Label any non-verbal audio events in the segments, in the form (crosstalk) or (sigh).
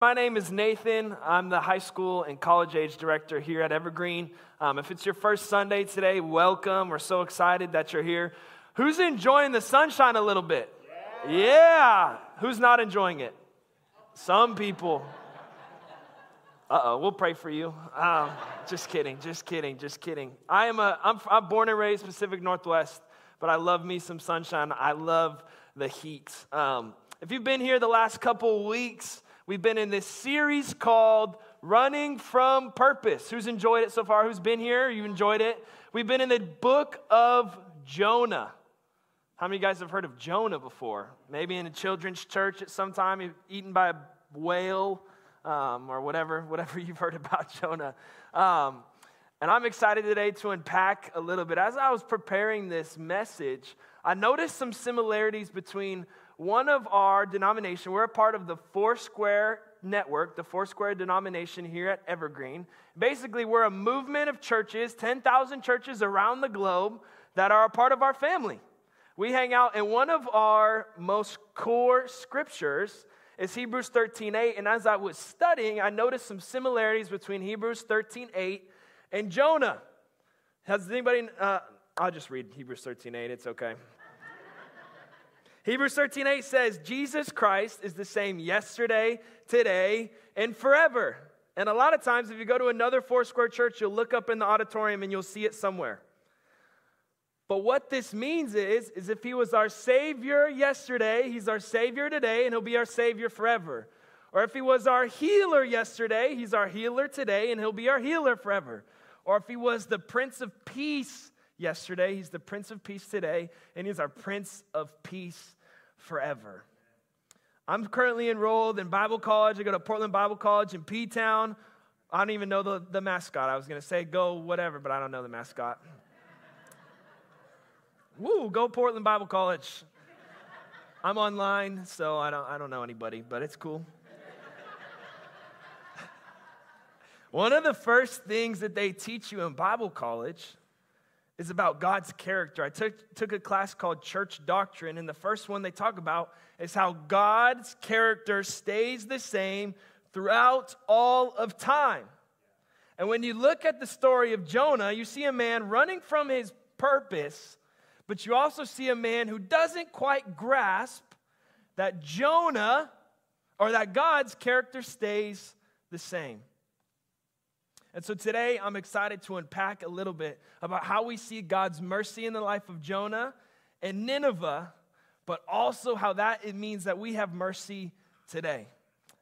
My name is Nathan. I'm the high school and college age director here at Evergreen. Um, if it's your first Sunday today, welcome. We're so excited that you're here. Who's enjoying the sunshine a little bit? Yeah. yeah. Who's not enjoying it? Some people. Uh oh, we'll pray for you. Um, just kidding, just kidding, just kidding. I am a, I'm, I'm born and raised Pacific Northwest, but I love me some sunshine. I love the heat. Um, if you've been here the last couple weeks, We've been in this series called Running from Purpose. Who's enjoyed it so far? Who's been here? You enjoyed it? We've been in the book of Jonah. How many of you guys have heard of Jonah before? Maybe in a children's church at some time, eaten by a whale um, or whatever, whatever you've heard about (laughs) Jonah. Um, and I'm excited today to unpack a little bit. As I was preparing this message, I noticed some similarities between one of our denomination, we're a part of the Foursquare network, the Foursquare denomination here at Evergreen. Basically, we're a movement of churches, 10,000 churches around the globe that are a part of our family. We hang out, and one of our most core scriptures is Hebrews 13:8. And as I was studying, I noticed some similarities between Hebrews 13:8 and Jonah. Has anybody? Uh, I'll just read Hebrews 13:8. It's okay. Hebrews 13 8 says, Jesus Christ is the same yesterday, today, and forever. And a lot of times, if you go to another Foursquare church, you'll look up in the auditorium and you'll see it somewhere. But what this means is, is if he was our Savior yesterday, he's our Savior today, and he'll be our Savior forever. Or if he was our healer yesterday, he's our healer today, and he'll be our healer forever. Or if he was the Prince of Peace yesterday. He's the Prince of Peace today, and He's our Prince of Peace forever. I'm currently enrolled in Bible college. I go to Portland Bible College in P Town. I don't even know the, the mascot. I was going to say go whatever, but I don't know the mascot. (laughs) Woo, go Portland Bible College. I'm online, so I don't, I don't know anybody, but it's cool. (laughs) One of the first things that they teach you in Bible college is about God's character. I took, took a class called Church Doctrine, and the first one they talk about is how God's character stays the same throughout all of time. And when you look at the story of Jonah, you see a man running from his purpose, but you also see a man who doesn't quite grasp that Jonah or that God's character stays the same. And so today I'm excited to unpack a little bit about how we see God's mercy in the life of Jonah and Nineveh, but also how that it means that we have mercy today.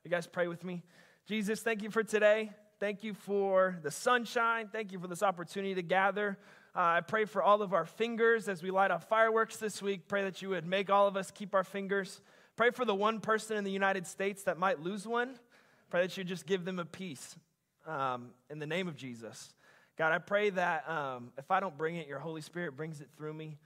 You guys pray with me. Jesus, thank you for today. Thank you for the sunshine. Thank you for this opportunity to gather. Uh, I pray for all of our fingers as we light up fireworks this week. Pray that you would make all of us keep our fingers. Pray for the one person in the United States that might lose one. Pray that you just give them a peace um, in the name of Jesus. God, I pray that um, if I don't bring it, your Holy Spirit brings it through me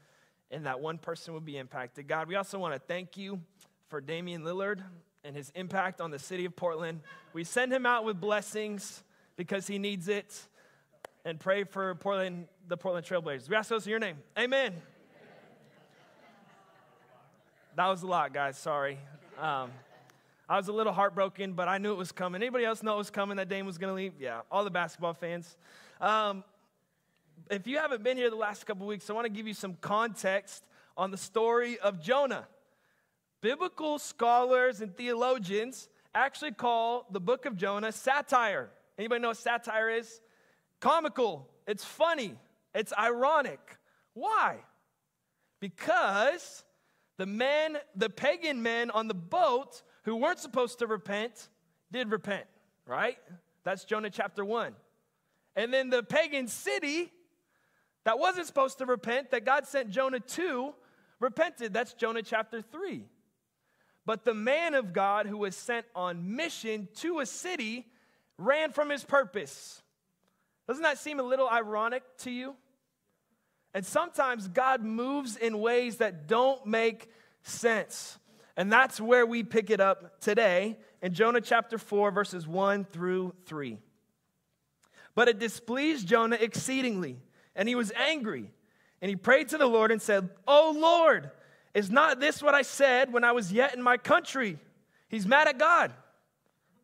and that one person would be impacted. God, we also want to thank you for Damian Lillard and his impact on the city of Portland. We send him out with blessings because he needs it and pray for Portland, the Portland Trailblazers. We ask those in your name. Amen. That was a lot, guys. Sorry. Um, I was a little heartbroken, but I knew it was coming. Anybody else know it was coming that Dame was going to leave? Yeah, all the basketball fans. Um, if you haven't been here the last couple weeks, I want to give you some context on the story of Jonah. Biblical scholars and theologians actually call the book of Jonah satire. Anybody know what satire is? Comical. It's funny. It's ironic. Why? Because the men, the pagan men on the boat who weren't supposed to repent did repent, right? That's Jonah chapter 1. And then the pagan city that wasn't supposed to repent, that God sent Jonah to, repented. That's Jonah chapter 3. But the man of God who was sent on mission to a city ran from his purpose. Doesn't that seem a little ironic to you? And sometimes God moves in ways that don't make sense. And that's where we pick it up today in Jonah chapter 4, verses 1 through 3. But it displeased Jonah exceedingly, and he was angry. And he prayed to the Lord and said, Oh Lord, is not this what I said when I was yet in my country? He's mad at God.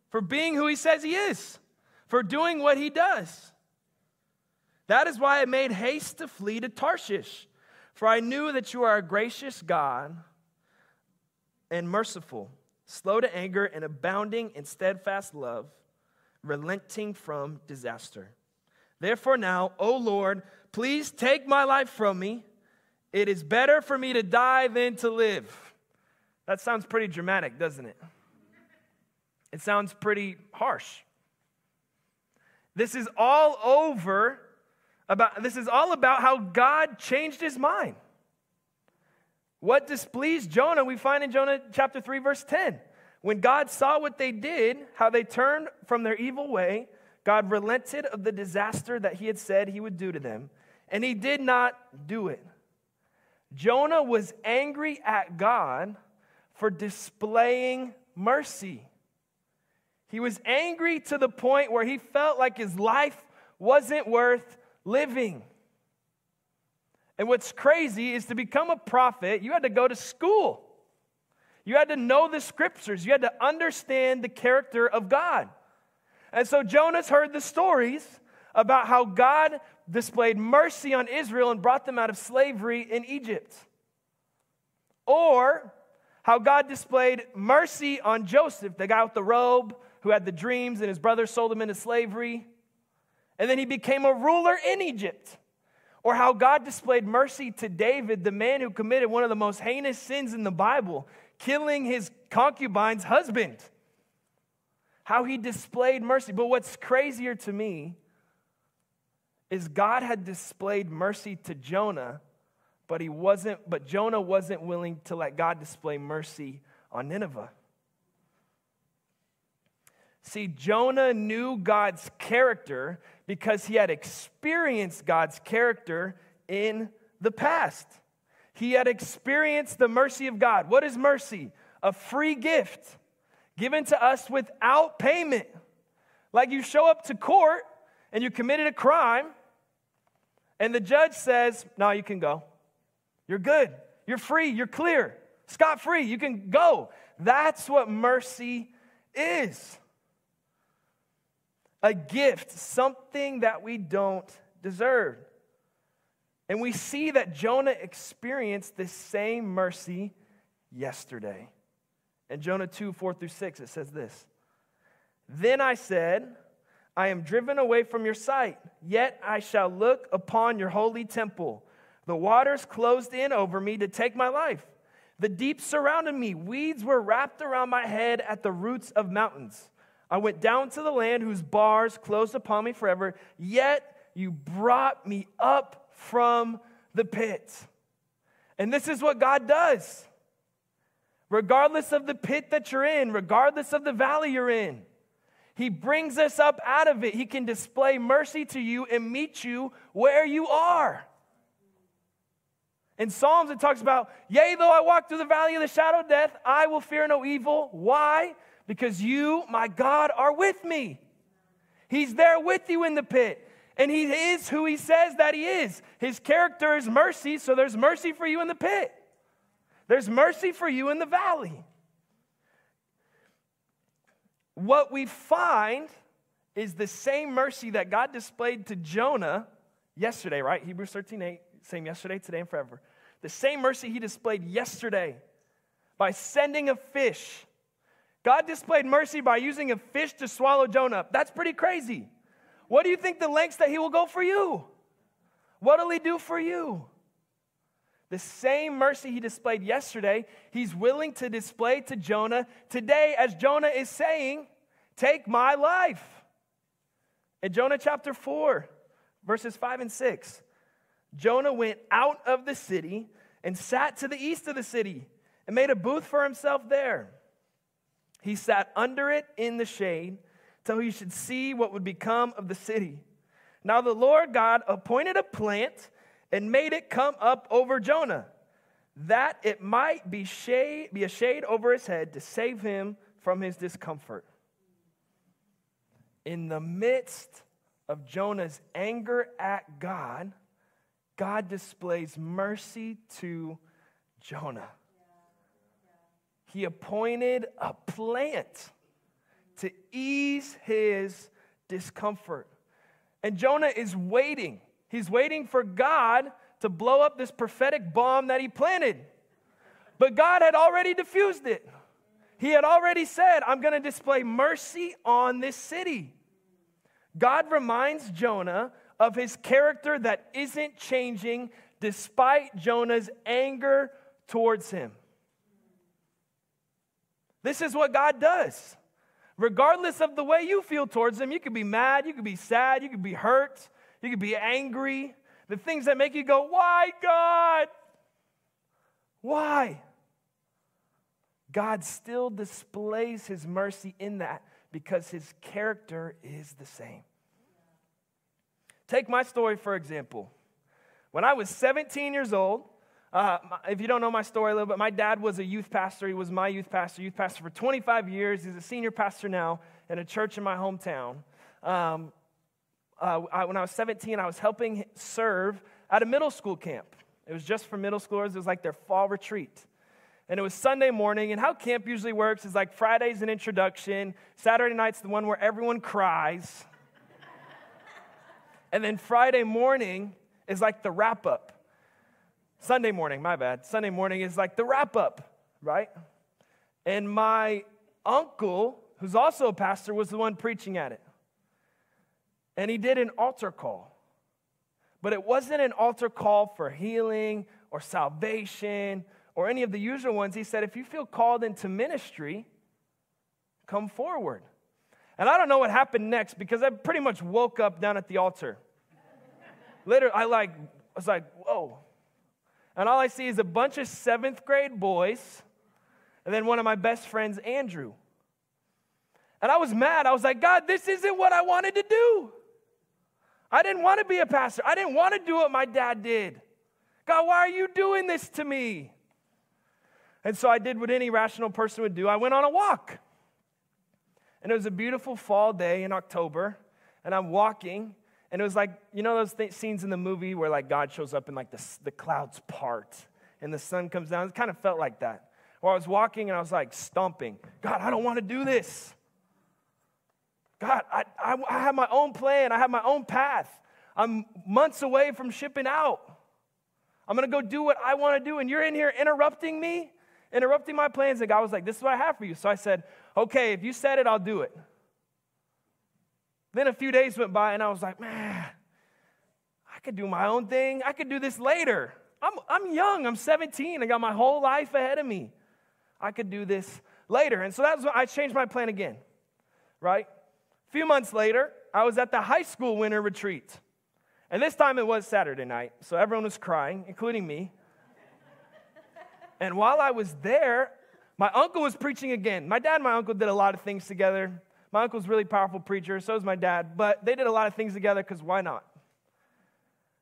for being who he says he is, for doing what he does. That is why I made haste to flee to Tarshish, for I knew that you are a gracious God and merciful, slow to anger and abounding in steadfast love, relenting from disaster. Therefore, now, O Lord, please take my life from me. It is better for me to die than to live. That sounds pretty dramatic, doesn't it? It sounds pretty harsh. This is all over about this is all about how God changed his mind. What displeased Jonah, we find in Jonah chapter 3 verse 10. When God saw what they did, how they turned from their evil way, God relented of the disaster that he had said he would do to them, and he did not do it. Jonah was angry at God for displaying mercy. He was angry to the point where he felt like his life wasn't worth living. And what's crazy is to become a prophet, you had to go to school. You had to know the scriptures. You had to understand the character of God. And so Jonah's heard the stories about how God displayed mercy on Israel and brought them out of slavery in Egypt. Or how God displayed mercy on Joseph, the guy with the robe who had the dreams and his brothers sold him into slavery. And then he became a ruler in Egypt. Or how God displayed mercy to David, the man who committed one of the most heinous sins in the Bible, killing his concubine's husband. How he displayed mercy. But what's crazier to me is God had displayed mercy to Jonah, but he wasn't but Jonah wasn't willing to let God display mercy on Nineveh. See, Jonah knew God's character because he had experienced God's character in the past. He had experienced the mercy of God. What is mercy? A free gift given to us without payment. Like you show up to court and you committed a crime, and the judge says, No, you can go. You're good. You're free. You're clear. Scot free. You can go. That's what mercy is a gift, something that we don't deserve. And we see that Jonah experienced this same mercy yesterday. In Jonah 2 4 through 6, it says this Then I said, I am driven away from your sight, yet I shall look upon your holy temple. The waters closed in over me to take my life. The deep surrounded me. Weeds were wrapped around my head at the roots of mountains. I went down to the land whose bars closed upon me forever, yet you brought me up from the pit. And this is what God does. Regardless of the pit that you're in, regardless of the valley you're in, He brings us up out of it. He can display mercy to you and meet you where you are. In Psalms, it talks about, Yea, though I walk through the valley of the shadow of death, I will fear no evil. Why? Because you, my God, are with me. He's there with you in the pit. And he is who he says that he is. His character is mercy, so there's mercy for you in the pit. There's mercy for you in the valley. What we find is the same mercy that God displayed to Jonah yesterday, right? Hebrews 13 8, same yesterday, today, and forever. The same mercy he displayed yesterday by sending a fish God displayed mercy by using a fish to swallow Jonah. That's pretty crazy. What do you think the lengths that he will go for you? What will he do for you? The same mercy he displayed yesterday, he's willing to display to Jonah today, as Jonah is saying, Take my life. In Jonah chapter 4, verses 5 and 6, Jonah went out of the city and sat to the east of the city and made a booth for himself there. He sat under it in the shade till he should see what would become of the city. Now the Lord God appointed a plant and made it come up over Jonah, that it might be, shade, be a shade over his head to save him from his discomfort. In the midst of Jonah's anger at God, God displays mercy to Jonah he appointed a plant to ease his discomfort. And Jonah is waiting. He's waiting for God to blow up this prophetic bomb that he planted. But God had already diffused it. He had already said, I'm going to display mercy on this city. God reminds Jonah of his character that isn't changing despite Jonah's anger towards him. This is what God does. Regardless of the way you feel towards him, you could be mad, you could be sad, you could be hurt, you could be angry. The things that make you go, Why, God? Why? God still displays his mercy in that because his character is the same. Take my story, for example. When I was 17 years old, uh, if you don't know my story a little bit, my dad was a youth pastor. He was my youth pastor, youth pastor for 25 years. He's a senior pastor now in a church in my hometown. Um, uh, I, when I was 17, I was helping serve at a middle school camp. It was just for middle schoolers, it was like their fall retreat. And it was Sunday morning, and how camp usually works is like Friday's an introduction, Saturday night's the one where everyone cries. (laughs) and then Friday morning is like the wrap up. Sunday morning, my bad. Sunday morning is like the wrap up, right? And my uncle, who's also a pastor, was the one preaching at it. And he did an altar call. But it wasn't an altar call for healing or salvation or any of the usual ones. He said, if you feel called into ministry, come forward. And I don't know what happened next because I pretty much woke up down at the altar. Later, I like I was like, whoa. And all I see is a bunch of seventh grade boys, and then one of my best friends, Andrew. And I was mad. I was like, God, this isn't what I wanted to do. I didn't want to be a pastor. I didn't want to do what my dad did. God, why are you doing this to me? And so I did what any rational person would do. I went on a walk. And it was a beautiful fall day in October. And I'm walking. And it was like, you know, those th- scenes in the movie where like God shows up and like the, the clouds part and the sun comes down. It kind of felt like that. Where I was walking and I was like stomping. God, I don't want to do this. God, I, I, I have my own plan, I have my own path. I'm months away from shipping out. I'm gonna go do what I wanna do, and you're in here interrupting me, interrupting my plans. And God was like, This is what I have for you. So I said, Okay, if you said it, I'll do it. Then a few days went by, and I was like, Man, I could do my own thing. I could do this later. I'm, I'm young, I'm 17, I got my whole life ahead of me. I could do this later. And so that's when I changed my plan again, right? A few months later, I was at the high school winter retreat. And this time it was Saturday night, so everyone was crying, including me. and while I was there, my uncle was preaching again. My dad and my uncle did a lot of things together. My uncle's really powerful preacher, so is my dad, but they did a lot of things together because why not?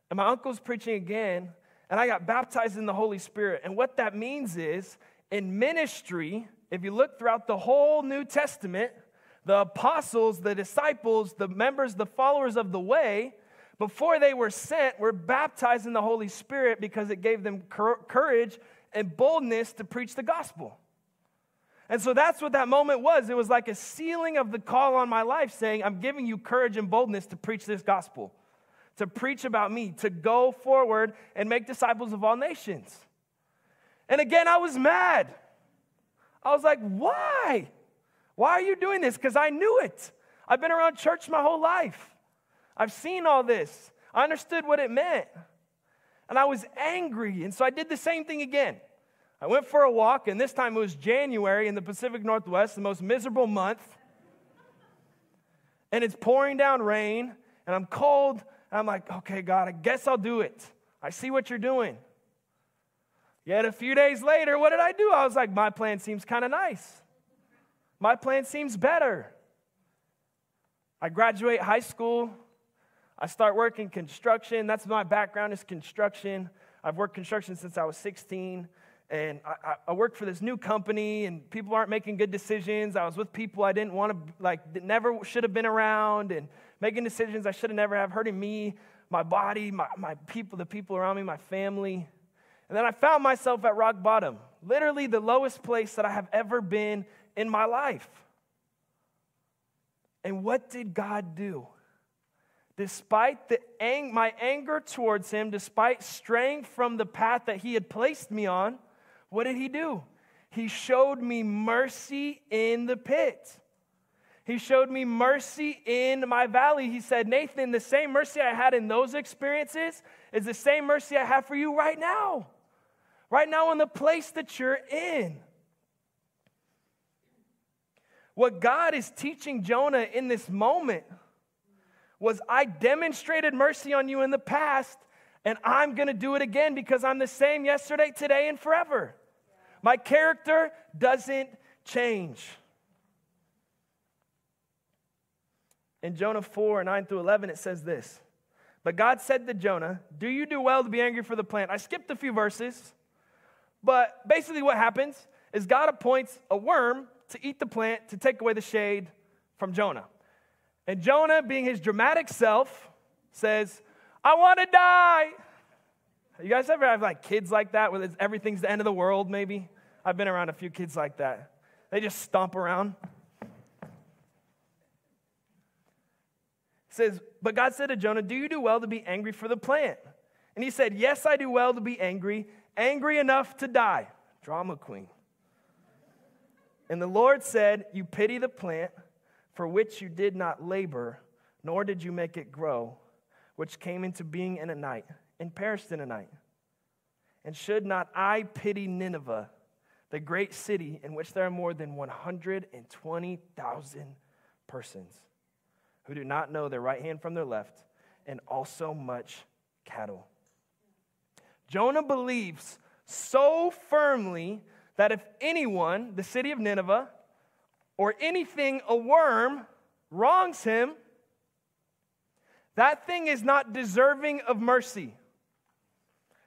And my uncle's preaching again, and I got baptized in the Holy Spirit. And what that means is, in ministry, if you look throughout the whole New Testament, the apostles, the disciples, the members, the followers of the way, before they were sent, were baptized in the Holy Spirit because it gave them courage and boldness to preach the gospel. And so that's what that moment was. It was like a sealing of the call on my life saying, I'm giving you courage and boldness to preach this gospel, to preach about me, to go forward and make disciples of all nations. And again, I was mad. I was like, why? Why are you doing this? Because I knew it. I've been around church my whole life. I've seen all this. I understood what it meant. And I was angry. And so I did the same thing again. I went for a walk, and this time it was January in the Pacific Northwest, the most miserable month. And it's pouring down rain, and I'm cold. And I'm like, okay, God, I guess I'll do it. I see what you're doing. Yet a few days later, what did I do? I was like, my plan seems kind of nice. My plan seems better. I graduate high school. I start working construction. That's my background is construction. I've worked construction since I was 16. And I, I worked for this new company, and people aren't making good decisions. I was with people I didn't want to, like, never should have been around, and making decisions I should have never have, hurting me, my body, my, my people, the people around me, my family. And then I found myself at rock bottom, literally the lowest place that I have ever been in my life. And what did God do? Despite the ang- my anger towards him, despite straying from the path that he had placed me on, what did he do? He showed me mercy in the pit. He showed me mercy in my valley. He said, Nathan, the same mercy I had in those experiences is the same mercy I have for you right now. Right now, in the place that you're in. What God is teaching Jonah in this moment was I demonstrated mercy on you in the past, and I'm going to do it again because I'm the same yesterday, today, and forever. My character doesn't change. In Jonah 4 9 through 11, it says this But God said to Jonah, Do you do well to be angry for the plant? I skipped a few verses, but basically what happens is God appoints a worm to eat the plant to take away the shade from Jonah. And Jonah, being his dramatic self, says, I want to die. You guys ever have like kids like that where everything's the end of the world, maybe? I've been around a few kids like that. They just stomp around. says, But God said to Jonah, Do you do well to be angry for the plant? And he said, Yes, I do well to be angry, angry enough to die. Drama queen. And the Lord said, You pity the plant for which you did not labor, nor did you make it grow, which came into being in a night and perished in a night. And should not I pity Nineveh, the great city in which there are more than 120,000 persons? who do not know their right hand from their left, and also much cattle. Jonah believes so firmly that if anyone, the city of Nineveh, or anything, a worm, wrongs him, that thing is not deserving of mercy.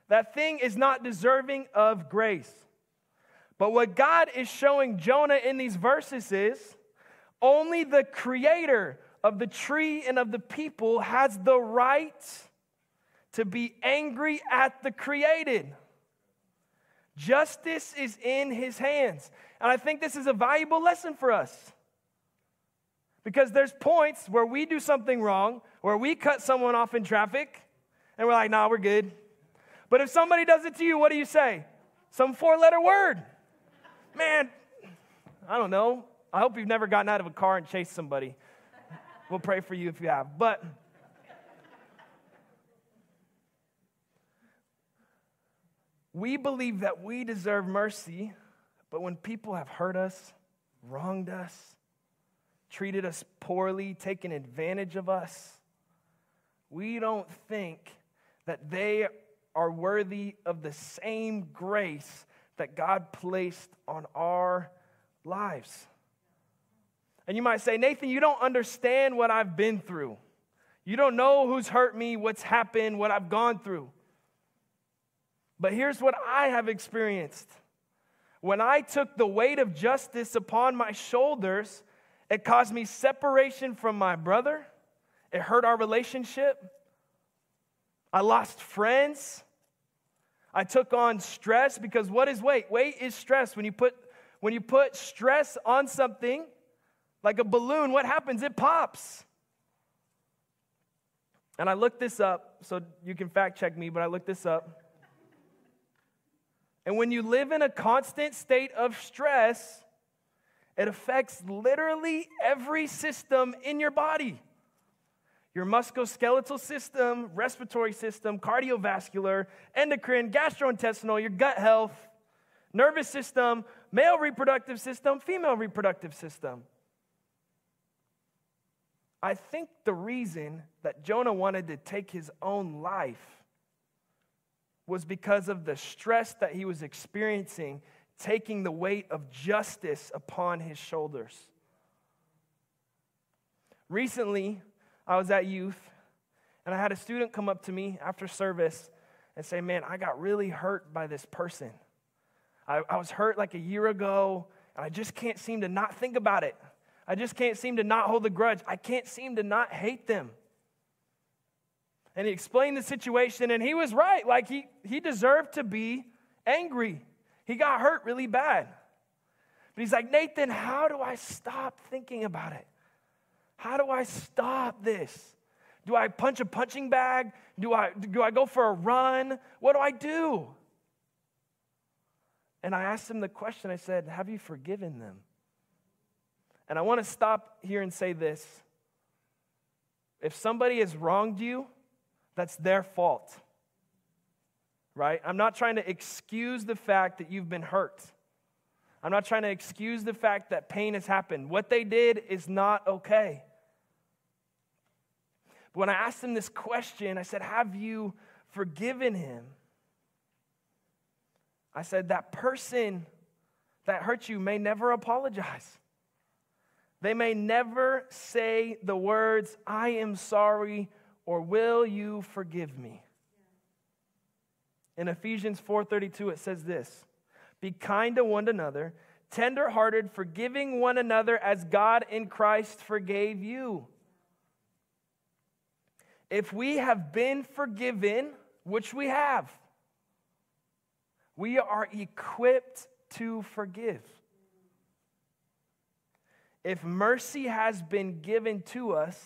That thing is not deserving of grace. But what God is showing Jonah in these verses is only the creator of the tree and of the people has the right to be angry at the created. Justice is in his hands. And I think this is a valuable lesson for us. Because there's points where we do something wrong, where we cut someone off in traffic, and we're like, nah, we're good. But if somebody does it to you, what do you say? Some four letter word. Man, I don't know. I hope you've never gotten out of a car and chased somebody. We'll pray for you if you have. But we believe that we deserve mercy, but when people have hurt us, wronged us, treated us poorly, taken advantage of us, we don't think that they are worthy of the same grace that God placed on our lives. And you might say, Nathan, you don't understand what I've been through. You don't know who's hurt me, what's happened, what I've gone through. But here's what I have experienced. When I took the weight of justice upon my shoulders, it caused me separation from my brother. It hurt our relationship. I lost friends. I took on stress because what is weight? Weight is stress. When you put when you put stress on something, like a balloon, what happens? It pops. And I looked this up, so you can fact check me, but I looked this up. And when you live in a constant state of stress, it affects literally every system in your body your musculoskeletal system, respiratory system, cardiovascular, endocrine, gastrointestinal, your gut health, nervous system, male reproductive system, female reproductive system. I think the reason that Jonah wanted to take his own life was because of the stress that he was experiencing, taking the weight of justice upon his shoulders. Recently, I was at youth, and I had a student come up to me after service and say, Man, I got really hurt by this person. I, I was hurt like a year ago, and I just can't seem to not think about it. I just can't seem to not hold a grudge. I can't seem to not hate them. And he explained the situation, and he was right. Like, he, he deserved to be angry. He got hurt really bad. But he's like, Nathan, how do I stop thinking about it? How do I stop this? Do I punch a punching bag? Do I, do I go for a run? What do I do? And I asked him the question I said, Have you forgiven them? And I want to stop here and say this. If somebody has wronged you, that's their fault. Right? I'm not trying to excuse the fact that you've been hurt. I'm not trying to excuse the fact that pain has happened. What they did is not okay. But when I asked him this question, I said, Have you forgiven him? I said, That person that hurt you may never apologize. They may never say the words, I am sorry, or will you forgive me? In Ephesians 4:32 it says this, be kind to one another, tenderhearted, forgiving one another as God in Christ forgave you. If we have been forgiven, which we have, we are equipped to forgive. If mercy has been given to us,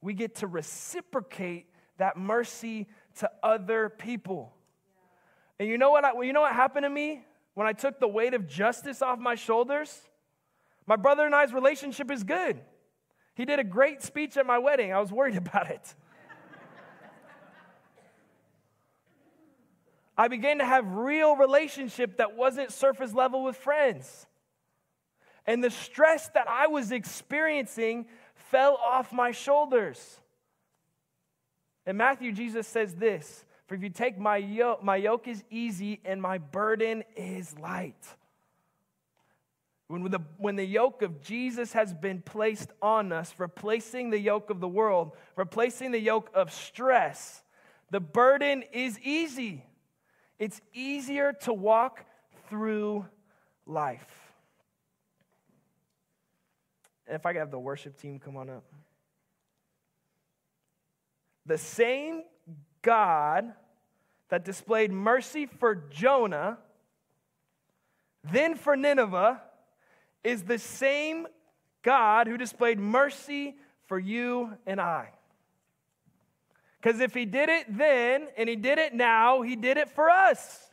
we get to reciprocate that mercy to other people. And you know what, I, you know what happened to me when I took the weight of justice off my shoulders? My brother and I's relationship is good. He did a great speech at my wedding. I was worried (laughs) about it. I began to have real relationship that wasn't surface level with friends. And the stress that I was experiencing fell off my shoulders. In Matthew, Jesus says this For if you take my yoke, my yoke is easy and my burden is light. When the, when the yoke of Jesus has been placed on us, replacing the yoke of the world, replacing the yoke of stress, the burden is easy. It's easier to walk through life. And if I could have the worship team come on up. The same God that displayed mercy for Jonah, then for Nineveh, is the same God who displayed mercy for you and I. Because if he did it then and he did it now, he did it for us.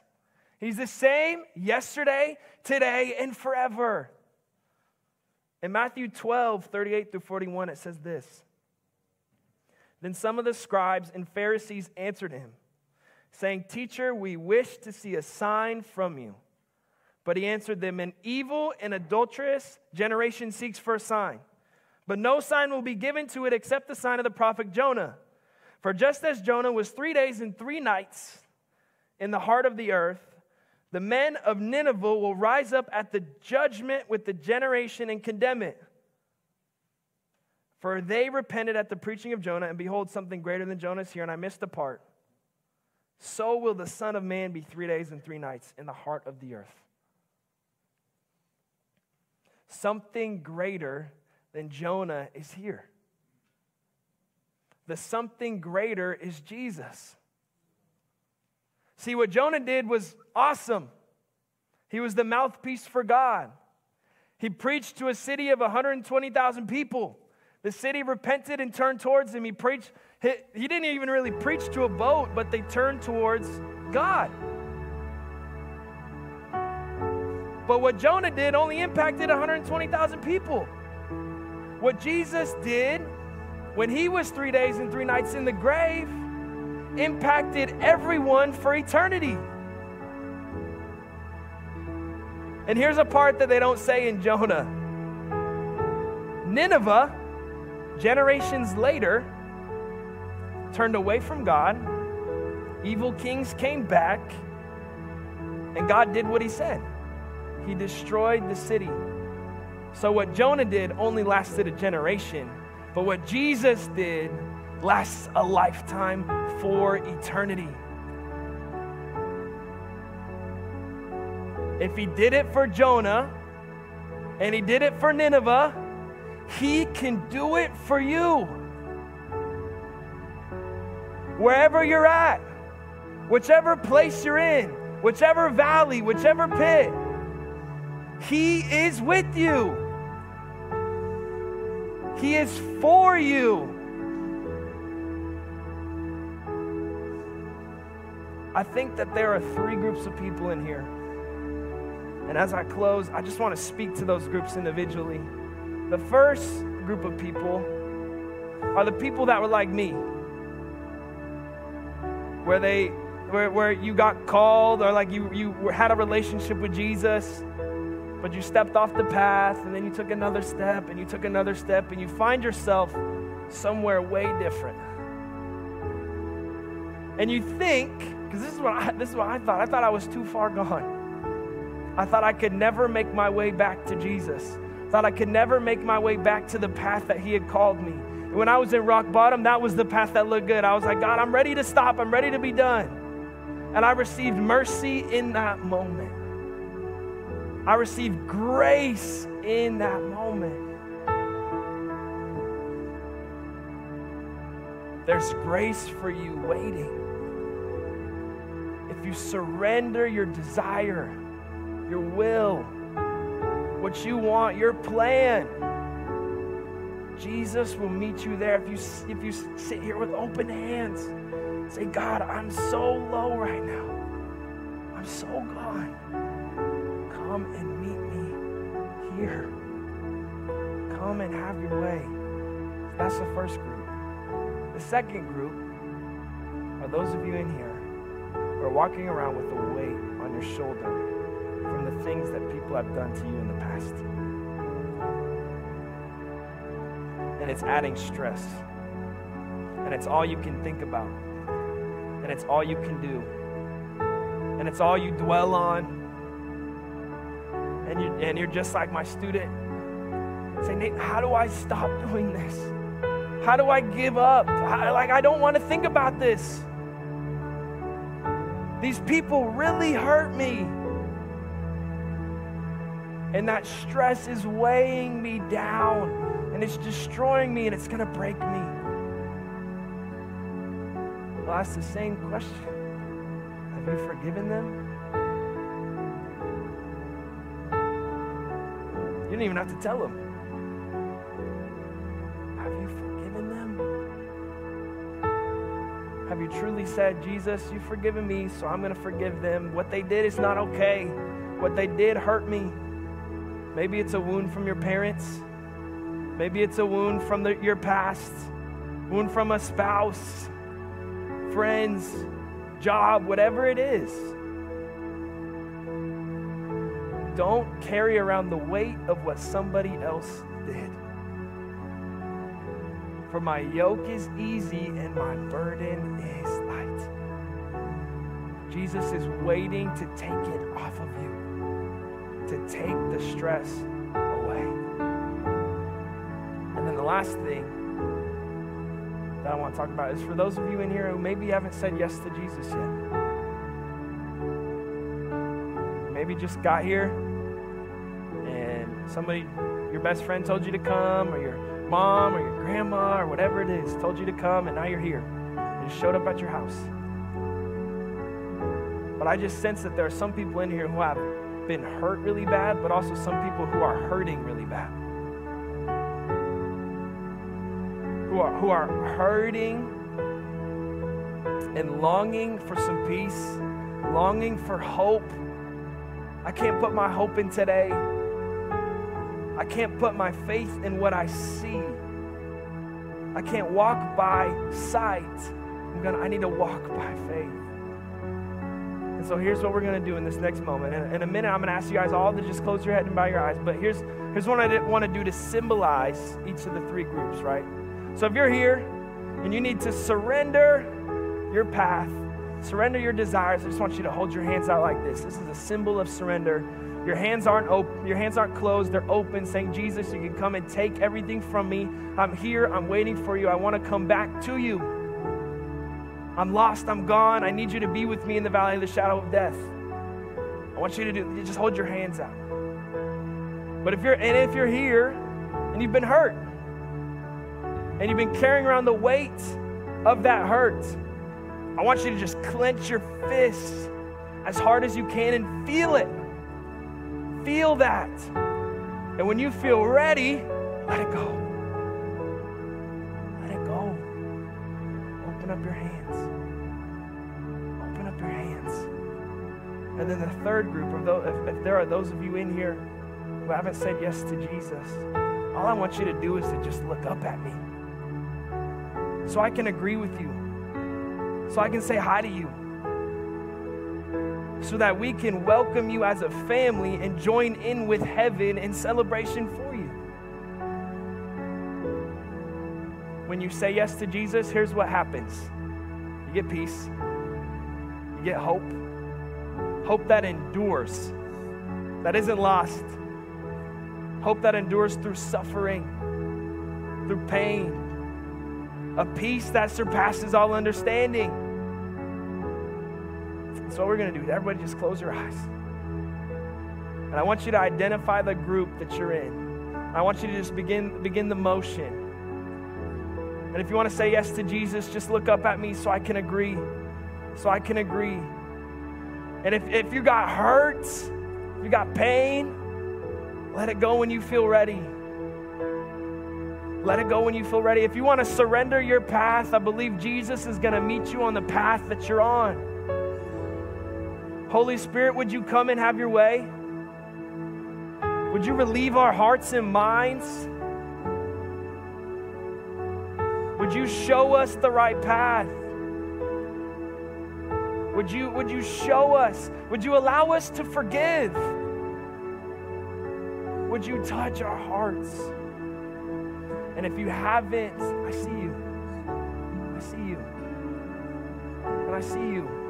He's the same yesterday, today, and forever. In Matthew 12, 38 through 41, it says this Then some of the scribes and Pharisees answered him, saying, Teacher, we wish to see a sign from you. But he answered them, An evil and adulterous generation seeks for a sign, but no sign will be given to it except the sign of the prophet Jonah. For just as Jonah was three days and three nights in the heart of the earth, the men of Nineveh will rise up at the judgment with the generation and condemn it. For they repented at the preaching of Jonah, and behold, something greater than Jonah is here, and I missed a part. So will the Son of Man be three days and three nights in the heart of the earth. Something greater than Jonah is here the something greater is Jesus. See, what Jonah did was awesome. He was the mouthpiece for God. He preached to a city of 120,000 people. The city repented and turned towards him. He preached, he, he didn't even really preach to a boat, but they turned towards God. But what Jonah did only impacted 120,000 people. What Jesus did when he was three days and three nights in the grave, impacted everyone for eternity. And here's a part that they don't say in Jonah Nineveh, generations later, turned away from God. Evil kings came back, and God did what he said. He destroyed the city. So, what Jonah did only lasted a generation but what Jesus did lasts a lifetime for eternity. If he did it for Jonah and he did it for Nineveh, he can do it for you. Wherever you're at, whichever place you're in, whichever valley, whichever pit, he is with you. He is for you. I think that there are three groups of people in here. And as I close, I just want to speak to those groups individually. The first group of people are the people that were like me, where they where, where you got called or like you, you had a relationship with Jesus, but you stepped off the path and then you took another step and you took another step and you find yourself somewhere way different. And you think, because this is what I, this is what I thought. I thought I was too far gone. I thought I could never make my way back to Jesus. Thought I could never make my way back to the path that He had called me. And when I was in rock bottom, that was the path that looked good. I was like, God, I'm ready to stop. I'm ready to be done. And I received mercy in that moment. I received grace in that moment. There's grace for you waiting. If you surrender your desire, your will, what you want, your plan, Jesus will meet you there. If you, if you sit here with open hands, Say, God, I'm so low right now. I'm so gone. Come and meet me here. Come and have your way. That's the first group. The second group are those of you in here who are walking around with a weight on your shoulder from the things that people have done to you in the past. And it's adding stress. And it's all you can think about and it's all you can do. And it's all you dwell on. And, you, and you're just like my student. Say, Nate, how do I stop doing this? How do I give up? How, like, I don't want to think about this. These people really hurt me. And that stress is weighing me down and it's destroying me and it's going to break me. I'll ask the same question Have you forgiven them? You don't even have to tell them. Have you forgiven them? Have you truly said, Jesus, you've forgiven me, so I'm going to forgive them? What they did is not okay. What they did hurt me. Maybe it's a wound from your parents. Maybe it's a wound from the, your past, wound from a spouse, friends, job, whatever it is. Don't carry around the weight of what somebody else did. For my yoke is easy and my burden is light. Jesus is waiting to take it off of you, to take the stress away. And then the last thing that I want to talk about is for those of you in here who maybe haven't said yes to Jesus yet. Maybe just got here and somebody, your best friend told you to come, or your mom, or your grandma, or whatever it is, told you to come, and now you're here. You showed up at your house. But I just sense that there are some people in here who have been hurt really bad, but also some people who are hurting really bad. who are, who are hurting and longing for some peace, longing for hope. I can't put my hope in today. I can't put my faith in what I see. I can't walk by sight. I'm gonna, I need to walk by faith. And so here's what we're gonna do in this next moment. In, in a minute, I'm gonna ask you guys all to just close your head and bow your eyes. But here's, here's what I want to do to symbolize each of the three groups, right? So if you're here and you need to surrender your path, surrender your desires, I just want you to hold your hands out like this. This is a symbol of surrender. Your hands aren't open, your hands aren't closed, they're open, saying, Jesus, you can come and take everything from me. I'm here, I'm waiting for you. I want to come back to you. I'm lost, I'm gone. I need you to be with me in the valley of the shadow of death. I want you to do just hold your hands out. But if you're and if you're here and you've been hurt, and you've been carrying around the weight of that hurt, I want you to just clench your fists as hard as you can and feel it. Feel that. And when you feel ready, let it go. Let it go. Open up your hands. Open up your hands. And then the third group, of those, if there are those of you in here who haven't said yes to Jesus, all I want you to do is to just look up at me so I can agree with you so I can say hi to you, so that we can welcome you as a family and join in with heaven in celebration for you. When you say yes to Jesus, here's what happens. You get peace, you get hope, hope that endures, that isn't lost, hope that endures through suffering, through pain, a peace that surpasses all understanding. That's what we're going to do. Everybody just close your eyes. And I want you to identify the group that you're in. I want you to just begin, begin the motion. And if you want to say yes to Jesus, just look up at me so I can agree. So I can agree. And if, if you got hurt, you got pain, let it go when you feel ready. Let it go when you feel ready. If you want to surrender your path, I believe Jesus is going to meet you on the path that you're on. Holy Spirit, would you come and have your way? Would you relieve our hearts and minds? Would you show us the right path? Would you, would you show us? Would you allow us to forgive? Would you touch our hearts? And if you haven't, I see you. I see you. And I see you.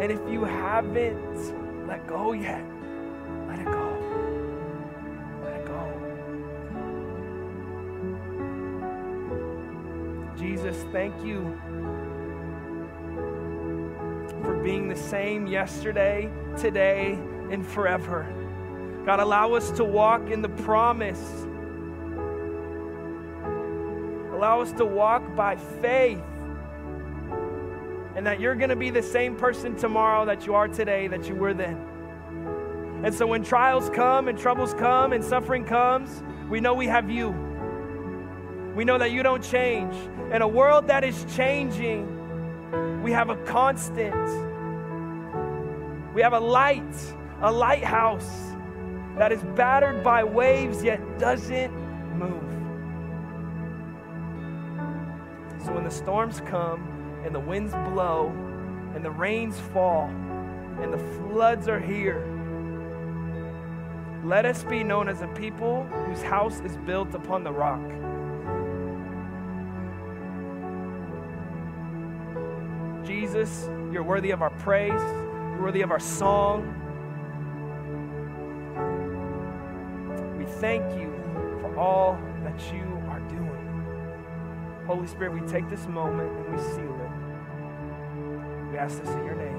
And if you haven't let go yet, let it go. Let it go. Jesus, thank you for being the same yesterday, today, and forever. God, allow us to walk in the promise. Allow us to walk by faith. And that you're going to be the same person tomorrow that you are today, that you were then. And so when trials come and troubles come and suffering comes, we know we have you. We know that you don't change. In a world that is changing, we have a constant. We have a light, a lighthouse that is battered by waves yet doesn't move. So when the storms come and the winds blow and the rains fall and the floods are here, let us be known as a people whose house is built upon the rock. Jesus, you're worthy of our praise, you're worthy of our song. We thank you for all that you are doing. Holy Spirit, we take this moment and we seal it. Ask this in your name.